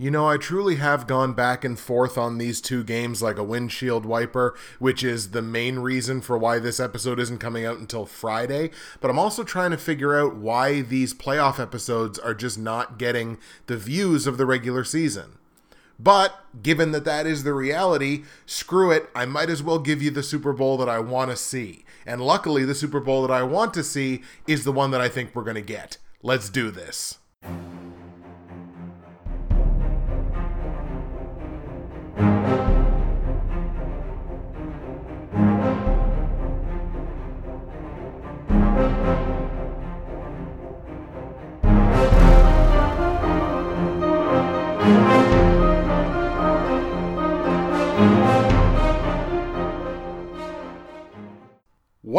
You know, I truly have gone back and forth on these two games like a windshield wiper, which is the main reason for why this episode isn't coming out until Friday. But I'm also trying to figure out why these playoff episodes are just not getting the views of the regular season. But given that that is the reality, screw it, I might as well give you the Super Bowl that I want to see. And luckily, the Super Bowl that I want to see is the one that I think we're going to get. Let's do this.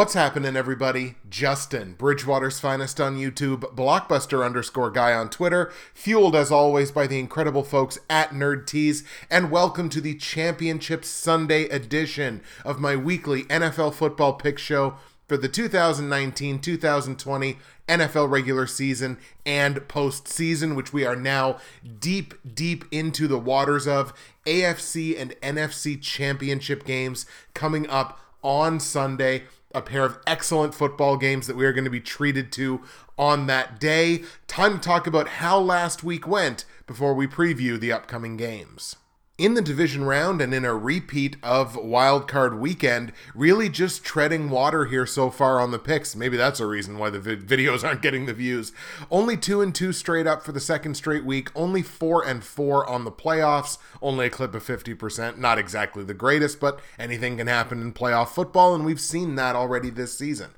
What's happening, everybody? Justin, Bridgewater's finest on YouTube, Blockbuster underscore guy on Twitter, fueled as always by the incredible folks at Nerd Tees, and welcome to the Championship Sunday edition of my weekly NFL football pick show for the 2019 2020 NFL regular season and postseason, which we are now deep, deep into the waters of. AFC and NFC championship games coming up on Sunday a pair of excellent football games that we are going to be treated to on that day. Time to talk about how last week went before we preview the upcoming games in the division round and in a repeat of wildcard weekend, really just treading water here so far on the picks. Maybe that's a reason why the videos aren't getting the views. Only two and two straight up for the second straight week. Only four and four on the playoffs. Only a clip of 50%. Not exactly the greatest, but anything can happen in playoff football, and we've seen that already this season.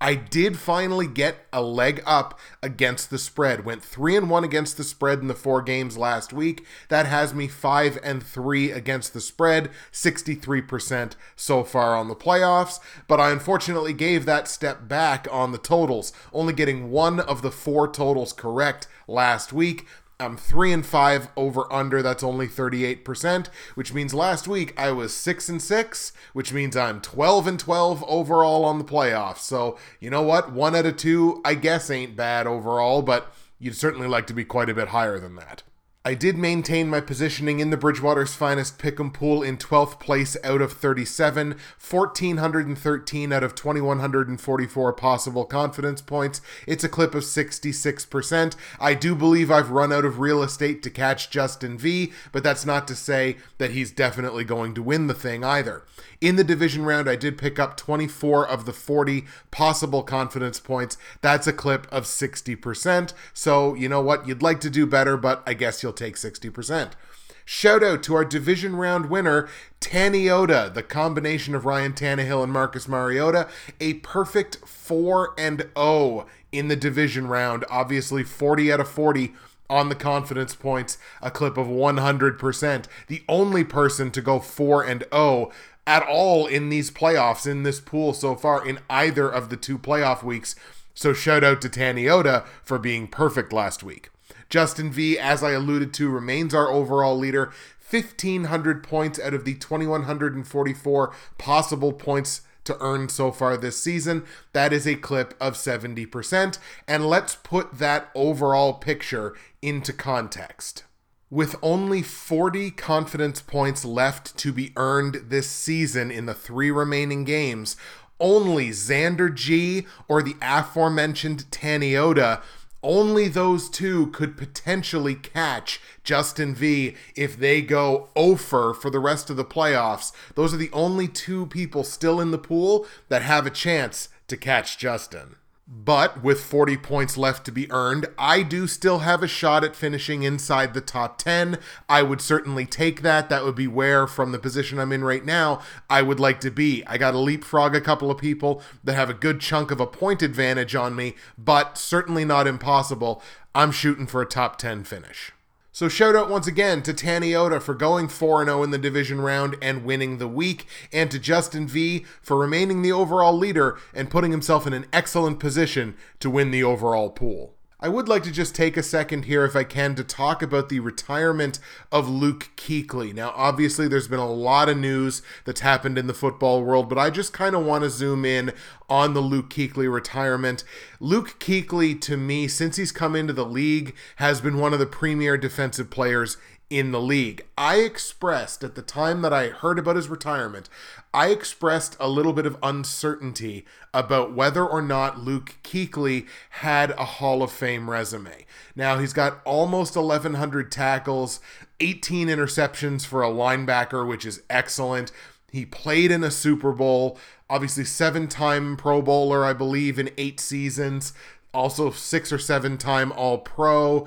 I did finally get a leg up against the spread. Went 3 and 1 against the spread in the four games last week. That has me 5 and 3 against the spread, 63% so far on the playoffs, but I unfortunately gave that step back on the totals, only getting one of the four totals correct last week. I'm three and five over under. That's only 38%, which means last week I was six and six, which means I'm 12 and 12 overall on the playoffs. So, you know what? One out of two, I guess, ain't bad overall, but you'd certainly like to be quite a bit higher than that. I did maintain my positioning in the Bridgewater's finest pick'em pool in 12th place out of 37, 1413 out of 2144 possible confidence points. It's a clip of 66%. I do believe I've run out of real estate to catch Justin V, but that's not to say that he's definitely going to win the thing either. In the division round, I did pick up 24 of the 40 possible confidence points. That's a clip of 60%. So, you know what? You'd like to do better, but I guess you'll take 60%. Shout out to our division round winner, Taniota, the combination of Ryan Tannehill and Marcus Mariota, a perfect 4 and 0 in the division round. Obviously, 40 out of 40 on the confidence points, a clip of 100%. The only person to go 4 and 0 at all in these playoffs in this pool so far in either of the two playoff weeks. So shout out to Taniota for being perfect last week. Justin V, as I alluded to, remains our overall leader. 1,500 points out of the 2,144 possible points to earn so far this season. That is a clip of 70%. And let's put that overall picture into context. With only 40 confidence points left to be earned this season in the three remaining games, only Xander G or the aforementioned Taniota, only those two could potentially catch Justin V if they go over for the rest of the playoffs. Those are the only two people still in the pool that have a chance to catch Justin. But with 40 points left to be earned, I do still have a shot at finishing inside the top 10. I would certainly take that. That would be where, from the position I'm in right now, I would like to be. I got to leapfrog a couple of people that have a good chunk of a point advantage on me, but certainly not impossible. I'm shooting for a top 10 finish. So shout out once again to Taniota for going 4-0 in the division round and winning the week, and to Justin V for remaining the overall leader and putting himself in an excellent position to win the overall pool. I would like to just take a second here, if I can, to talk about the retirement of Luke Kuechly. Now, obviously, there's been a lot of news that's happened in the football world, but I just kind of want to zoom in on the Luke Kuechly retirement. Luke Kuechly, to me, since he's come into the league, has been one of the premier defensive players in the league. I expressed at the time that I heard about his retirement, I expressed a little bit of uncertainty about whether or not Luke Kuechly had a Hall of Fame resume. Now, he's got almost 1,100 tackles, 18 interceptions for a linebacker, which is excellent. He played in a Super Bowl, obviously, seven time Pro Bowler, I believe, in eight seasons, also six or seven time All Pro.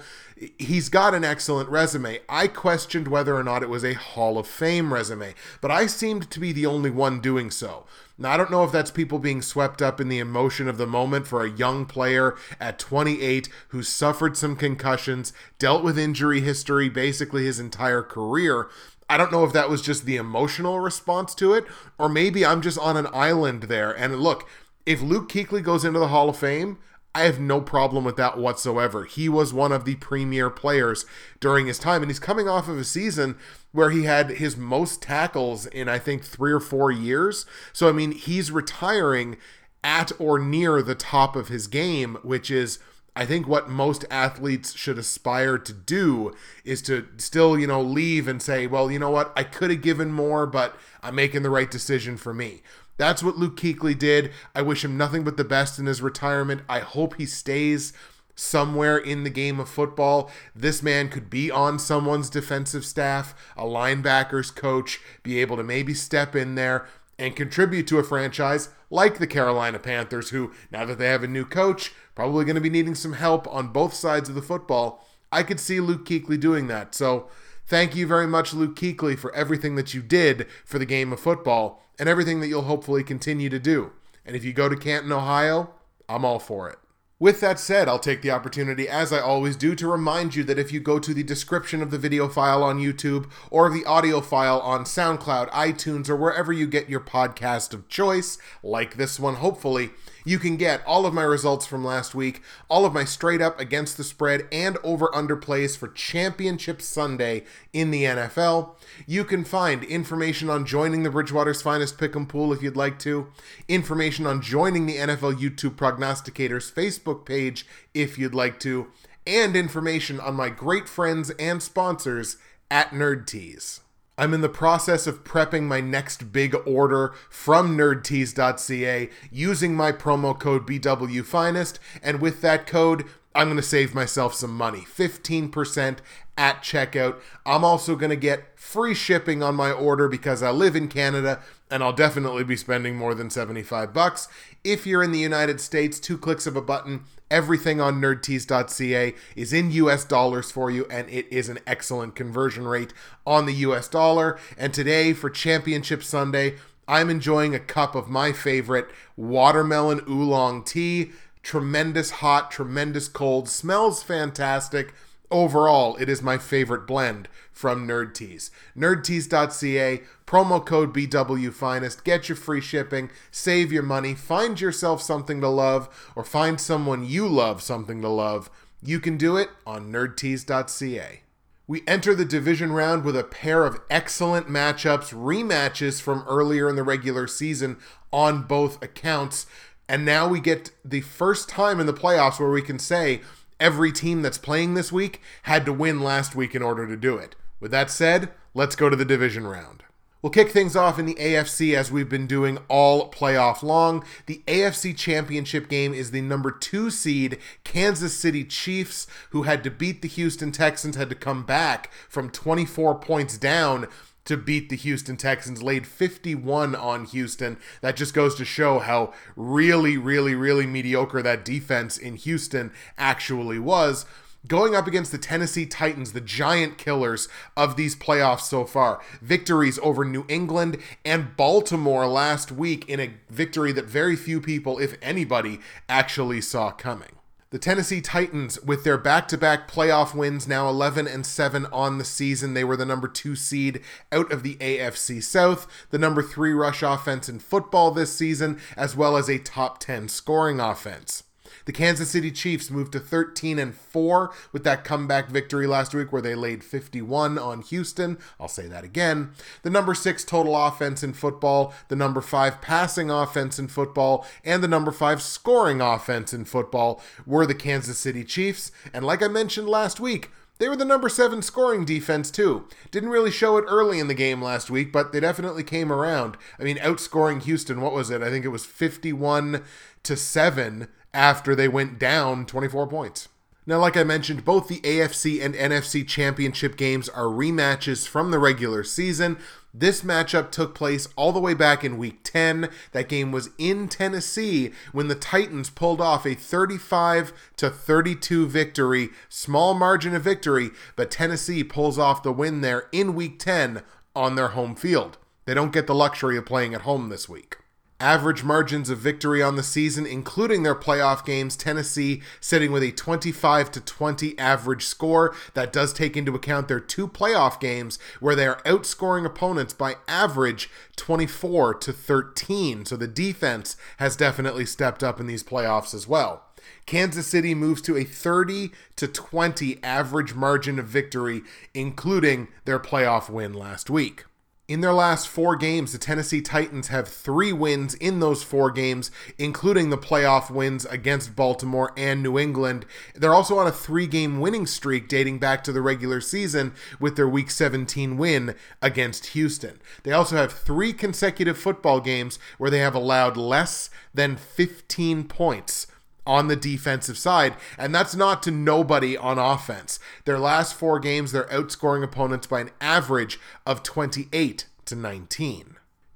He's got an excellent resume. I questioned whether or not it was a Hall of Fame resume, but I seemed to be the only one doing so. Now, I don't know if that's people being swept up in the emotion of the moment for a young player at 28 who suffered some concussions, dealt with injury history basically his entire career. I don't know if that was just the emotional response to it, or maybe I'm just on an island there. And look, if Luke Kuechly goes into the Hall of Fame, I have no problem with that whatsoever. He was one of the premier players during his time, and he's coming off of a season where he had his most tackles in, I think, three or four years. So, I mean, he's retiring at or near the top of his game, which is. I think what most athletes should aspire to do is to still, you know, leave and say, well, you know what, I could have given more, but I'm making the right decision for me. That's what Luke Kuechly did. I wish him nothing but the best in his retirement. I hope he stays somewhere in the game of football. This man could be on someone's defensive staff, a linebacker's coach, be able to maybe step in there and contribute to a franchise like the Carolina Panthers, who, now that they have a new coach, probably going to be needing some help on both sides of the football. I could see Luke Kuechly doing that. So, thank you very much, Luke Kuechly, for everything that you did for the game of football and everything that you'll hopefully continue to do. And if you go to Canton, Ohio, I'm all for it. With that said, I'll take the opportunity, as I always do, to remind you that if you go to the description of the video file on YouTube or the audio file on SoundCloud, iTunes, or wherever you get your podcast of choice, like this one, hopefully, you can get all of my results from last week, all of my straight up against the spread and over under plays for Championship Sunday in the NFL. You can find information on joining the Bridgewater's Finest Pick'em Pool if you'd like to, information on joining the NFL YouTube Prognosticators Facebook page if you'd like to, and information on my great friends and sponsors at Nerd Tees. I'm in the process of prepping my next big order from nerdtees.ca using my promo code BWFinest, and with that code, I'm going to save myself some money 15% at checkout. I'm also going to get free shipping on my order because I live in Canada and I'll definitely be spending more than 75 bucks. If you're in the United States, two clicks of a button, everything on nerdtees.ca is in US dollars for you and it is an excellent conversion rate on the US dollar. And today for Championship Sunday, I'm enjoying a cup of my favorite watermelon oolong tea. Tremendous hot, tremendous cold, smells fantastic. Overall, it is my favorite blend from Nerd Tees. NerdTees.ca, promo code BWFinest. Get your free shipping, save your money, find yourself something to love, or find someone you love something to love. You can do it on NerdTees.ca. We enter the division round with a pair of excellent matchups, rematches from earlier in the regular season on both accounts. And now we get the first time in the playoffs where we can say every team that's playing this week had to win last week in order to do it. With that said, let's go to the division round. We'll kick things off in the AFC as we've been doing all playoff long. The AFC Championship game is the number two seed Kansas City Chiefs, who had to beat the Houston Texans, had to come back from 24 points down to beat the Houston Texans, laid 51 on Houston. That just goes to show how really, really, really mediocre that defense in Houston actually was. Going up against the Tennessee Titans, the giant killers of these playoffs so far. Victories over New England and Baltimore last week in a victory that very few people, if anybody, actually saw coming. The Tennessee Titans, with their back to back playoff wins, now 11 and 7 on the season. They were the number two seed out of the AFC South, the number three rush offense in football this season, as well as a top 10 scoring offense. The Kansas City Chiefs moved to 13 and 4 with that comeback victory last week where they laid 51 on Houston. I'll say that again. The number 6 total offense in football, the number 5 passing offense in football, and the number 5 scoring offense in football were the Kansas City Chiefs. And like I mentioned last week, They were the number seven scoring defense, too. Didn't really show it early in the game last week, but they definitely came around. I mean, outscoring Houston, what was it? I think it was 51 to 7 after they went down 24 points. Now, like I mentioned, both the AFC and NFC championship games are rematches from the regular season. This matchup took place all the way back in week 10. That game was in Tennessee when the Titans pulled off a 35 to 32 victory, small margin of victory, but Tennessee pulls off the win there in week 10 on their home field. They don't get the luxury of playing at home this week average margins of victory on the season, including their playoff games. Tennessee sitting with a 25 to 20 average score. That does take into account their two playoff games where they are outscoring opponents by average 24 to 13. So the defense has definitely stepped up in these playoffs as well. Kansas City moves to a 30 to 20 average margin of victory, including their playoff win last week. In their last four games, the Tennessee Titans have three wins in those four games, including the playoff wins against Baltimore and New England. They're also on a three game winning streak dating back to the regular season with their Week 17 win against Houston. They also have three consecutive football games where they have allowed less than 15 points on the defensive side, and that's not to nobody on offense. Their last four games, they're outscoring opponents by an average of 28 to 19.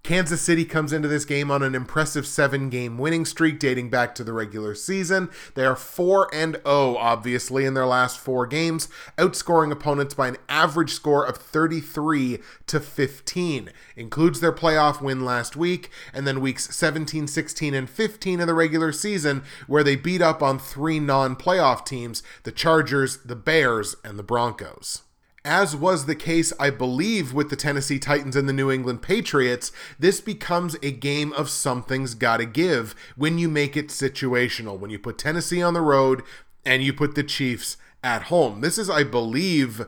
Kansas City comes into this game on an impressive seven game winning streak dating back to the regular season. They are 4 and 0, obviously, in their last four games, outscoring opponents by an average score of 33 to 15. Includes their playoff win last week, and then weeks 17, 16, and 15 of the regular season, where they beat up on three non playoff teams the Chargers, the Bears, and the Broncos as was the case, I believe, with the Tennessee Titans and the New England Patriots, this becomes a game of something's gotta give when you make it situational. When you put Tennessee on the road and you put the Chiefs at home. This is, I believe,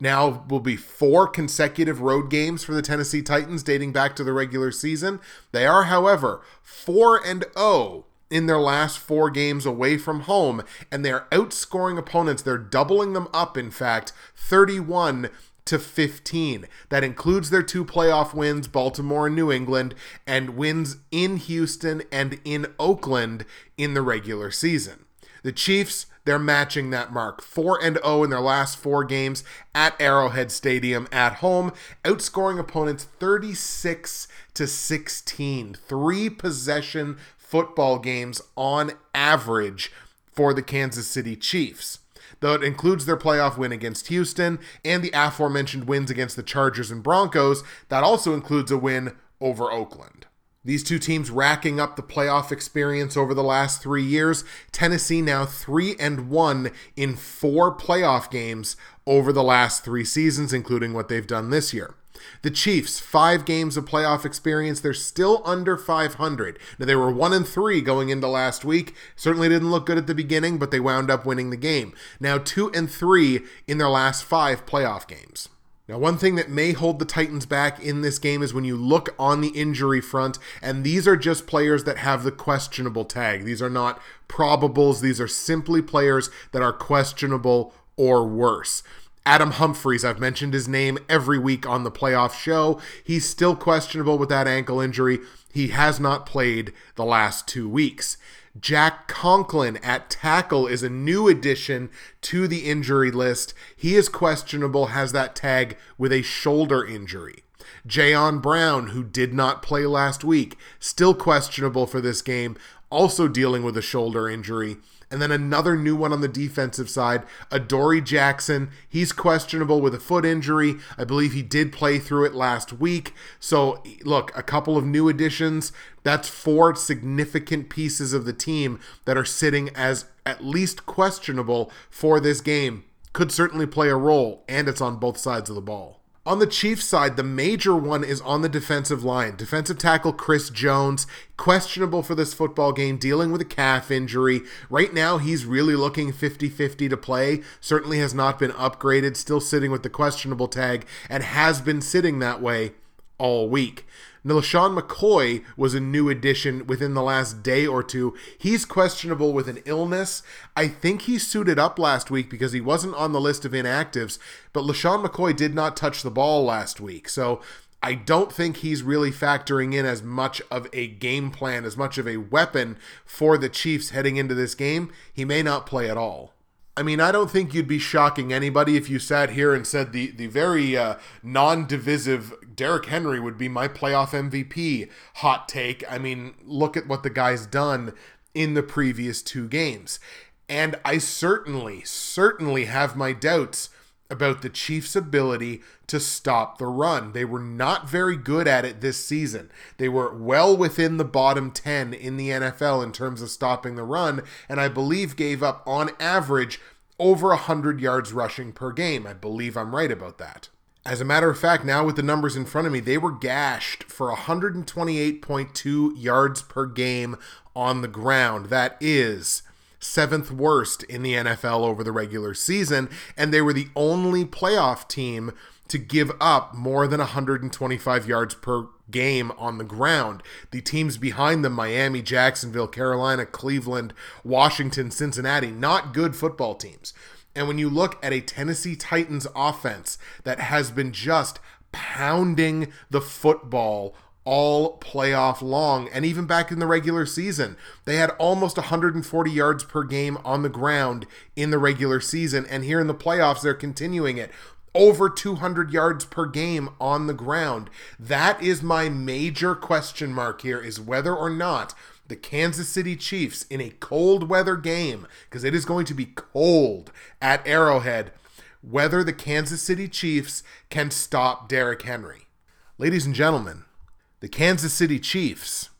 now will be four consecutive road games for the Tennessee Titans dating back to the regular season. They are, however, 4 and 0 in their last four games away from home, and they're outscoring opponents. They're doubling them up, in fact, 31 to 15. That includes their two playoff wins, Baltimore and New England, and wins in Houston and in Oakland in the regular season. The Chiefs, they're matching that mark. 4 and 0 in their last 4 games at Arrowhead Stadium at home, outscoring opponents 36 to 16. 3 possession football games on average for the Kansas City Chiefs. Though it includes their playoff win against Houston and the aforementioned wins against the Chargers and Broncos, that also includes a win over Oakland. These two teams racking up the playoff experience over the last three years. Tennessee now three and one in four playoff games over the last three seasons, including what they've done this year. The Chiefs, five games of playoff experience. They're still under 500. Now, they were one and three going into last week. Certainly didn't look good at the beginning, but they wound up winning the game. Now, two and three in their last five playoff games. Now, one thing that may hold the Titans back in this game is when you look on the injury front, and these are just players that have the questionable tag. These are not probables, these are simply players that are questionable or worse. Adam Humphries, I've mentioned his name every week on the playoff show. He's still questionable with that ankle injury. He has not played the last two weeks. Jack Conklin at tackle is a new addition to the injury list. He is questionable, has that tag with a shoulder injury. Jayon Brown, who did not play last week, still questionable for this game, also dealing with a shoulder injury. And then another new one on the defensive side, Adoree Jackson. He's questionable with a foot injury. I believe he did play through it last week. So, look, a couple of new additions. That's four significant pieces of the team that are sitting as at least questionable for this game. Could certainly play a role, and it's on both sides of the ball. On the Chiefs side, the major one is on the defensive line. Defensive tackle Chris Jones, questionable for this football game, dealing with a calf injury. Right now, he's really looking 50 50 to play. Certainly has not been upgraded, still sitting with the questionable tag, and has been sitting that way all week. Now, LeSean McCoy was a new addition within the last day or two. He's questionable with an illness. I think he suited up last week because he wasn't on the list of inactives, but LeSean McCoy did not touch the ball last week. So I don't think he's really factoring in as much of a game plan, as much of a weapon for the Chiefs heading into this game. He may not play at all. I mean, I don't think you'd be shocking anybody if you sat here and said the the very uh, non-divisive Derrick Henry would be my playoff MVP hot take. I mean, look at what the guy's done in the previous two games. And I certainly, certainly have my doubts about the Chiefs' ability to stop the run. They were not very good at it this season. They were well within the bottom 10 in the NFL in terms of stopping the run, and I believe gave up on average over 100 yards rushing per game. I believe I'm right about that. As a matter of fact, now with the numbers in front of me, they were gashed for 128.2 yards per game on the ground. That is seventh worst in the NFL over the regular season, and they were the only playoff team to give up more than 125 yards per game on the ground. The teams behind them Miami, Jacksonville, Carolina, Cleveland, Washington, Cincinnati not good football teams. And when you look at a Tennessee Titans offense that has been just pounding the football all playoff long and even back in the regular season. They had almost 140 yards per game on the ground in the regular season and here in the playoffs they're continuing it. Over 200 yards per game on the ground. That is my major question mark here is whether or not the Kansas City Chiefs in a cold weather game because it is going to be cold at Arrowhead whether the Kansas City Chiefs can stop Derrick Henry. Ladies and gentlemen, the Kansas City Chiefs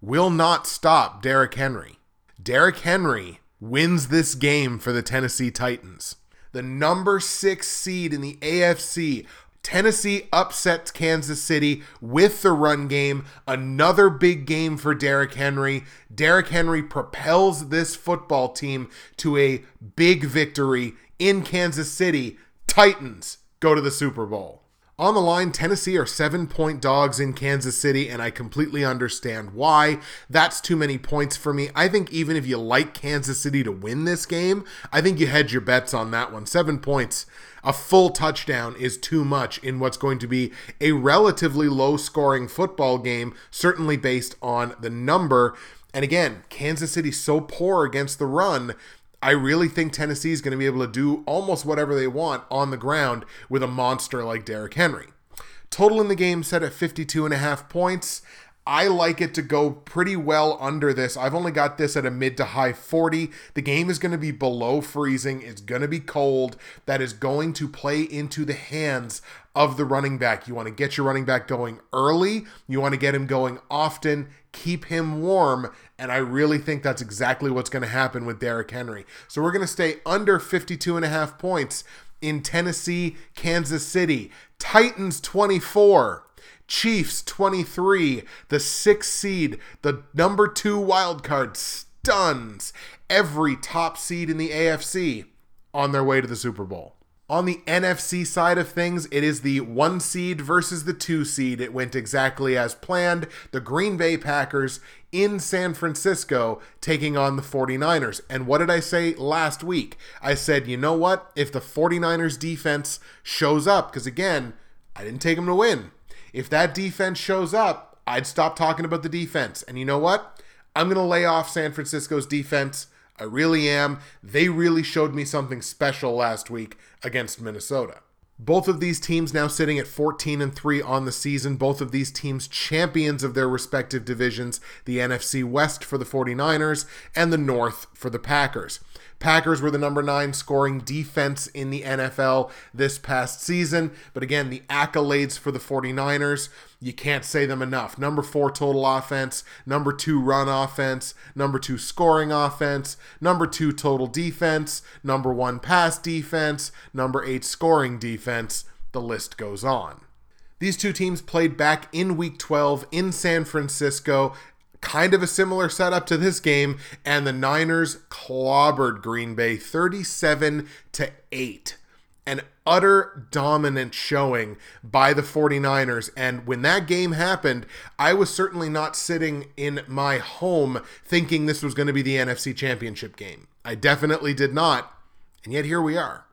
will not stop Derrick Henry. Derrick Henry wins this game for the Tennessee Titans. The number six seed in the AFC. Tennessee upsets Kansas City with the run game. Another big game for Derrick Henry. Derrick Henry propels this football team to a big victory in Kansas City. Titans go to the Super Bowl. On the line, Tennessee are seven point dogs in Kansas City, and I completely understand why. That's too many points for me. I think even if you like Kansas City to win this game, I think you hedge your bets on that one. Seven points, a full touchdown is too much in what's going to be a relatively low scoring football game, certainly based on the number. And again, Kansas City's so poor against the run I really think Tennessee is going to be able to do almost whatever they want on the ground with a monster like Derrick Henry. Total in the game set at 52 and a half points. I like it to go pretty well under this. I've only got this at a mid to high 40. The game is going to be below freezing. It's going to be cold. That is going to play into the hands of the running back. You want to get your running back going early. You want to get him going often. Keep him warm. And I really think that's exactly what's going to happen with Derrick Henry. So we're going to stay under 52 and a half points in Tennessee, Kansas City. Titans 24. Chiefs 23, the sixth seed, the number two wild card stuns every top seed in the AFC on their way to the Super Bowl. On the NFC side of things, it is the one seed versus the two seed. It went exactly as planned. The Green Bay Packers in San Francisco taking on the 49ers. And what did I say last week? I said, you know what? If the 49ers defense shows up, because again, I didn't take them to win. If that defense shows up, I'd stop talking about the defense. And you know what? I'm going to lay off San Francisco's defense. I really am. They really showed me something special last week against Minnesota. Both of these teams now sitting at 14 and 3 on the season. Both of these teams champions of their respective divisions, the NFC West for the 49ers and the North for the Packers. Packers were the number nine scoring defense in the NFL this past season. But again, the accolades for the 49ers, you can't say them enough. Number four total offense, number two run offense, number two scoring offense, number two total defense, number one pass defense, number eight scoring defense. The list goes on. These two teams played back in week 12 in San Francisco kind of a similar setup to this game, and the Niners clobbered Green Bay 37 to 8. An utter dominant showing by the 49ers. And when that game happened, I was certainly not sitting in my home thinking this was going to be the NFC Championship game. I definitely did not. And yet here we are.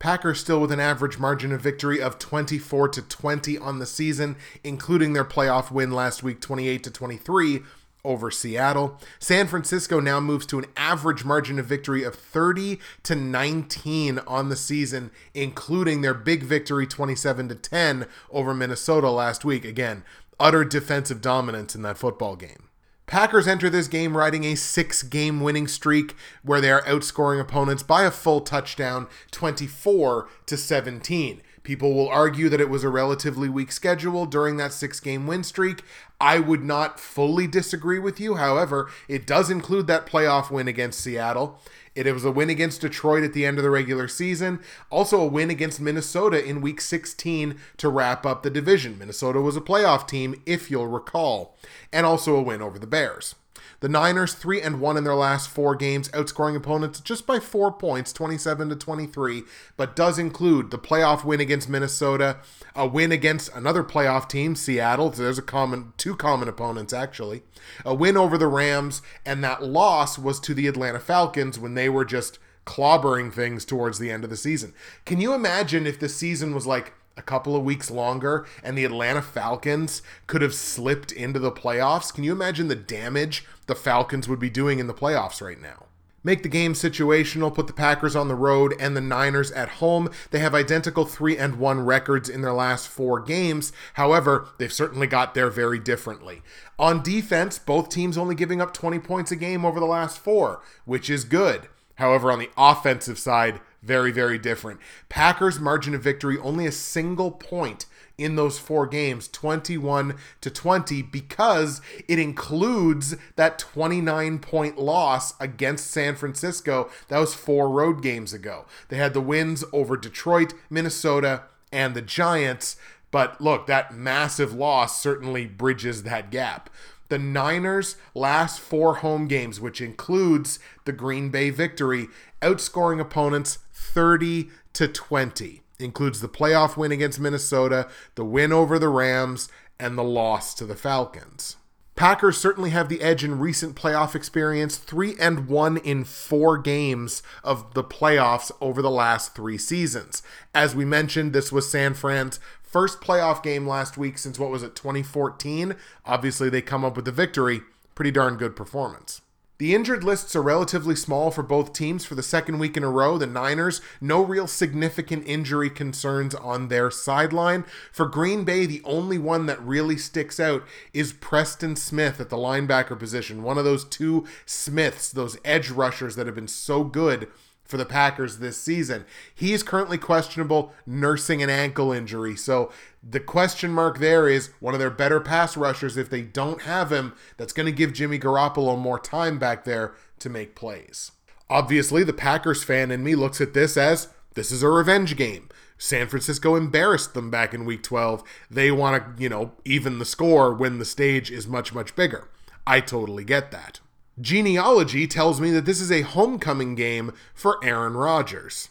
Packers still with an average margin of victory of 24 to 20 on the season, including their playoff win last week 28 to 23 over Seattle. San Francisco now moves to an average margin of victory of 30 to 19 on the season, including their big victory 27 to 10 over Minnesota last week. Again, utter defensive dominance in that football game. Packers enter this game riding a six game winning streak where they are outscoring opponents by a full touchdown 24 to 17. People will argue that it was a relatively weak schedule during that six game win streak. I would not fully disagree with you. However, it does include that playoff win against Seattle. It was a win against Detroit at the end of the regular season, also a win against Minnesota in week 16 to wrap up the division. Minnesota was a playoff team, if you'll recall, and also a win over the Bears. The Niners 3 and 1 in their last 4 games, outscoring opponents just by 4 points, 27 to 23, but does include the playoff win against Minnesota, a win against another playoff team, Seattle. So there's a common two common opponents actually. A win over the Rams and that loss was to the Atlanta Falcons when they were just clobbering things towards the end of the season. Can you imagine if the season was like a couple of weeks longer and the Atlanta Falcons could have slipped into the playoffs. Can you imagine the damage the Falcons would be doing in the playoffs right now? Make the game situational, put the Packers on the road and the Niners at home. They have identical 3 and 1 records in their last 4 games. However, they've certainly got there very differently. On defense, both teams only giving up 20 points a game over the last 4, which is good. However, on the offensive side, very, very different. Packers' margin of victory only a single point in those four games 21 to 20 because it includes that 29 point loss against San Francisco. That was four road games ago. They had the wins over Detroit Minnesota and the Giants. But look that massive loss certainly bridges that gap. The Niners' last four home games, which includes the Green Bay victory, outscoring opponents 30 to 20. Includes the playoff win against Minnesota, the win over the Rams, and the loss to the Falcons. Packers certainly have the edge in recent playoff experience, 3 and 1 in 4 games of the playoffs over the last 3 seasons. As we mentioned, this was San Fran's first playoff game last week since what was it 2014. Obviously, they come up with the victory. Pretty darn good performance. The injured lists are relatively small for both teams for the second week in a row. The Niners, no real significant injury concerns on their sideline. For Green Bay, the only one that really sticks out is Preston Smith at the linebacker position. One of those two Smiths, those edge rushers that have been so good for the Packers this season. He is currently questionable, nursing an ankle injury. So the question mark there is one of their better pass rushers. If they don't have him, that's going to give Jimmy Garoppolo more time back there to make plays. Obviously, the Packers fan in me looks at this as this is a revenge game. San Francisco embarrassed them back in week 12. They want to, you know, even the score when the stage is much, much bigger. I totally get that. Genealogy tells me that this is a homecoming game for Aaron Rodgers.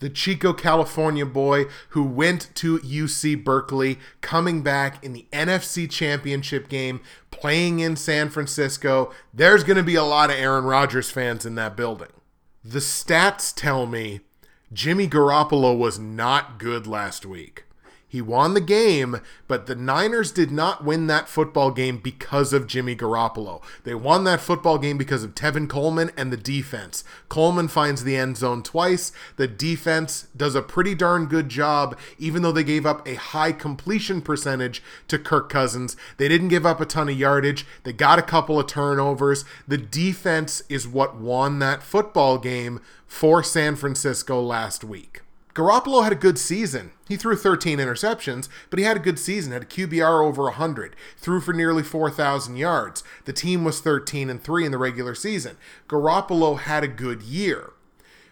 The Chico, California boy who went to UC Berkeley, coming back in the NFC Championship game, playing in San Francisco. There's going to be a lot of Aaron Rodgers fans in that building. The stats tell me Jimmy Garoppolo was not good last week. He won the game, but the Niners did not win that football game because of Jimmy Garoppolo. They won that football game because of Tevin Coleman and the defense. Coleman finds the end zone twice. The defense does a pretty darn good job, even though they gave up a high completion percentage to Kirk Cousins. They didn't give up a ton of yardage. They got a couple of turnovers. The defense is what won that football game for San Francisco last week. Garoppolo had a good season. He threw 13 interceptions, but he had a good season, had a QBR over 100, threw for nearly 4,000 yards. The team was 13 and 3 in the regular season. Garoppolo had a good year.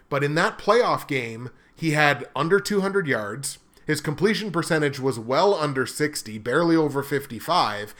But in that playoff game, he had under 200 yards. His completion percentage was well under 60, barely over 55.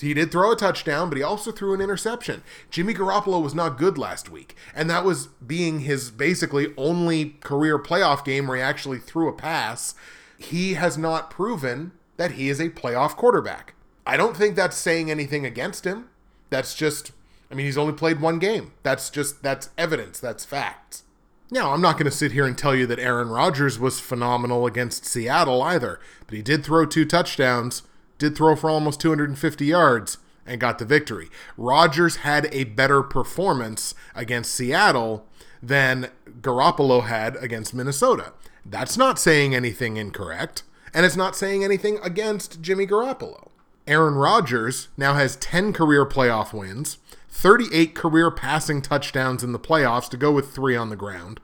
He did throw a touchdown, but he also threw an interception. Jimmy Garoppolo was not good last week, and that was being his basically only career playoff game where he actually threw a pass. He has not proven that he is a playoff quarterback. I don't think that's saying anything against him. That's just, I mean, he's only played one game. That's just, that's evidence, that's facts. Now, I'm not going to sit here and tell you that Aaron Rodgers was phenomenal against Seattle either, but he did throw two touchdowns did throw for almost 250 yards and got the victory. Rodgers had a better performance against Seattle than Garoppolo had against Minnesota. That's not saying anything incorrect, and it's not saying anything against Jimmy Garoppolo. Aaron Rodgers now has 10 career playoff wins, 38 career passing touchdowns in the playoffs to go with three on the ground.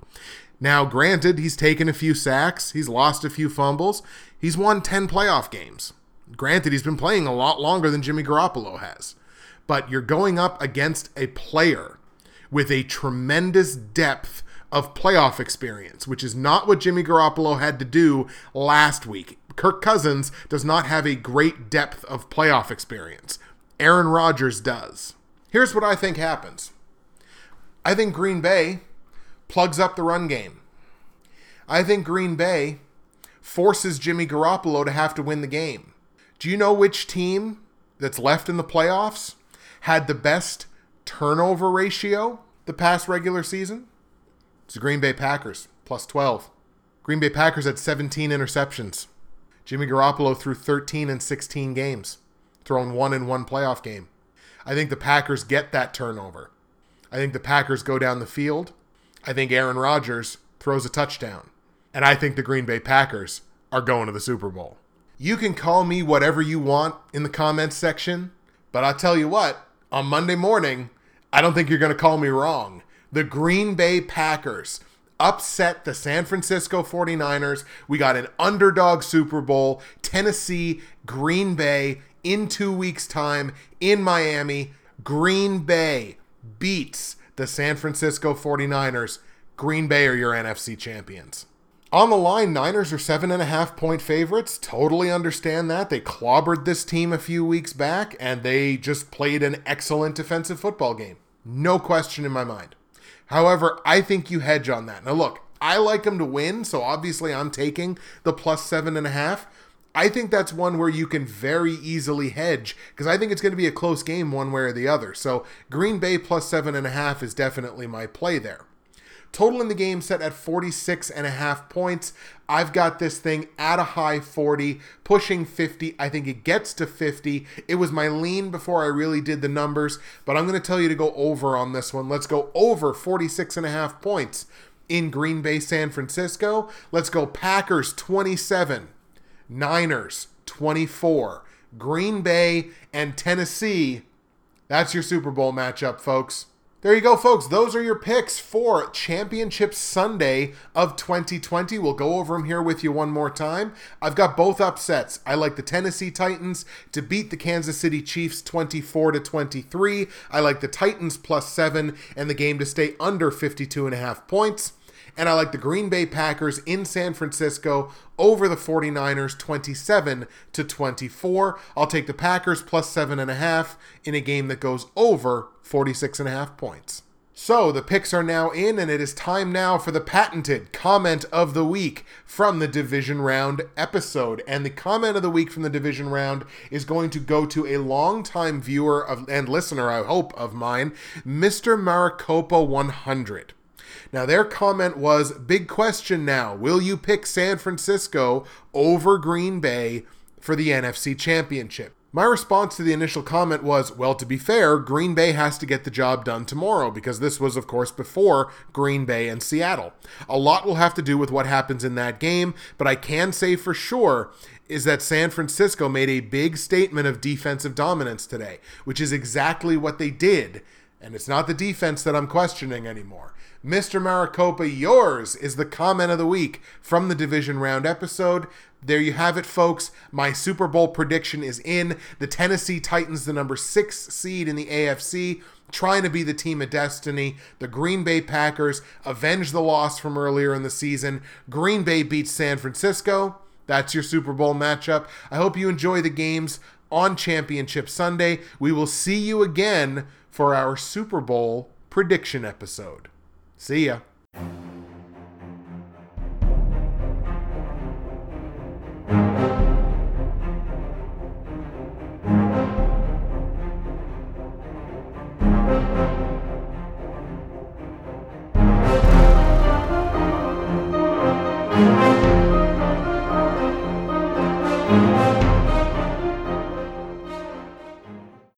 Now, granted, he's taken a few sacks, he's lost a few fumbles, he's won 10 playoff games. Granted, he's been playing a lot longer than Jimmy Garoppolo has, but you're going up against a player with a tremendous depth of playoff experience, which is not what Jimmy Garoppolo had to do last week. Kirk Cousins does not have a great depth of playoff experience. Aaron Rodgers does. Here's what I think happens I think Green Bay plugs up the run game. I think Green Bay forces Jimmy Garoppolo to have to win the game. Do you know which team that's left in the playoffs had the best turnover ratio the past regular season? It's the Green Bay Packers, plus 12. Green Bay Packers had 17 interceptions. Jimmy Garoppolo threw 13 in 16 games, thrown one in one playoff game. I think the Packers get that turnover. I think the Packers go down the field. I think Aaron Rodgers throws a touchdown. And I think the Green Bay Packers are going to the Super Bowl. You can call me whatever you want in the comments section, but I'll tell you what, on Monday morning, I don't think you're going to call me wrong. The Green Bay Packers upset the San Francisco 49ers. We got an underdog Super Bowl, Tennessee, Green Bay in two weeks' time in Miami. Green Bay beats the San Francisco 49ers. Green Bay are your NFC champions. On the line, Niners are seven and a half point favorites. Totally understand that. They clobbered this team a few weeks back, and they just played an excellent defensive football game. No question in my mind. However, I think you hedge on that. Now, look, I like them to win, so obviously I'm taking the plus seven and a half. I think that's one where you can very easily hedge because I think it's going to be a close game one way or the other. So Green Bay plus seven and a half is definitely my play there. Total in the game set at 46 and a half points. I've got this thing at a high 40, pushing 50. I think it gets to 50. It was my lean before I really did the numbers, but I'm going to tell you to go over on this one. Let's go over 46 and a half points in Green Bay, San Francisco. Let's go Packers 27, Niners 24, Green Bay and Tennessee. That's your Super Bowl matchup, folks. There you go, folks. Those are your picks for Championship Sunday of 2020. We'll go over them here with you one more time. I've got both upsets. I like the Tennessee Titans to beat the Kansas City Chiefs 24 to 23. I like the Titans plus 7 and the game to stay under 52 and a half points. And I like the Green Bay Packers in San Francisco over the 49ers 27 to 24. I'll take the Packers plus seven and a half in a game that goes over 46 and a half points. So the picks are now in, and it is time now for the patented comment of the week from the division round episode. And the comment of the week from the division round is going to go to a longtime viewer of, and listener, I hope, of mine, Mr. Maricopa 100. Now, their comment was big question now. Will you pick San Francisco over Green Bay for the NFC Championship? My response to the initial comment was, well, to be fair, Green Bay has to get the job done tomorrow because this was, of course, before Green Bay and Seattle. A lot will have to do with what happens in that game, but I can say for sure is that San Francisco made a big statement of defensive dominance today, which is exactly what they did. And it's not the defense that I'm questioning anymore. Mr. Maricopa, yours is the comment of the week from the division round episode. There you have it, folks. My Super Bowl prediction is in. The Tennessee Titans, the number six seed in the AFC, trying to be the team of destiny. The Green Bay Packers avenge the loss from earlier in the season. Green Bay beats San Francisco. That's your Super Bowl matchup. I hope you enjoy the games on Championship Sunday. We will see you again for our Super Bowl prediction episode. See ya.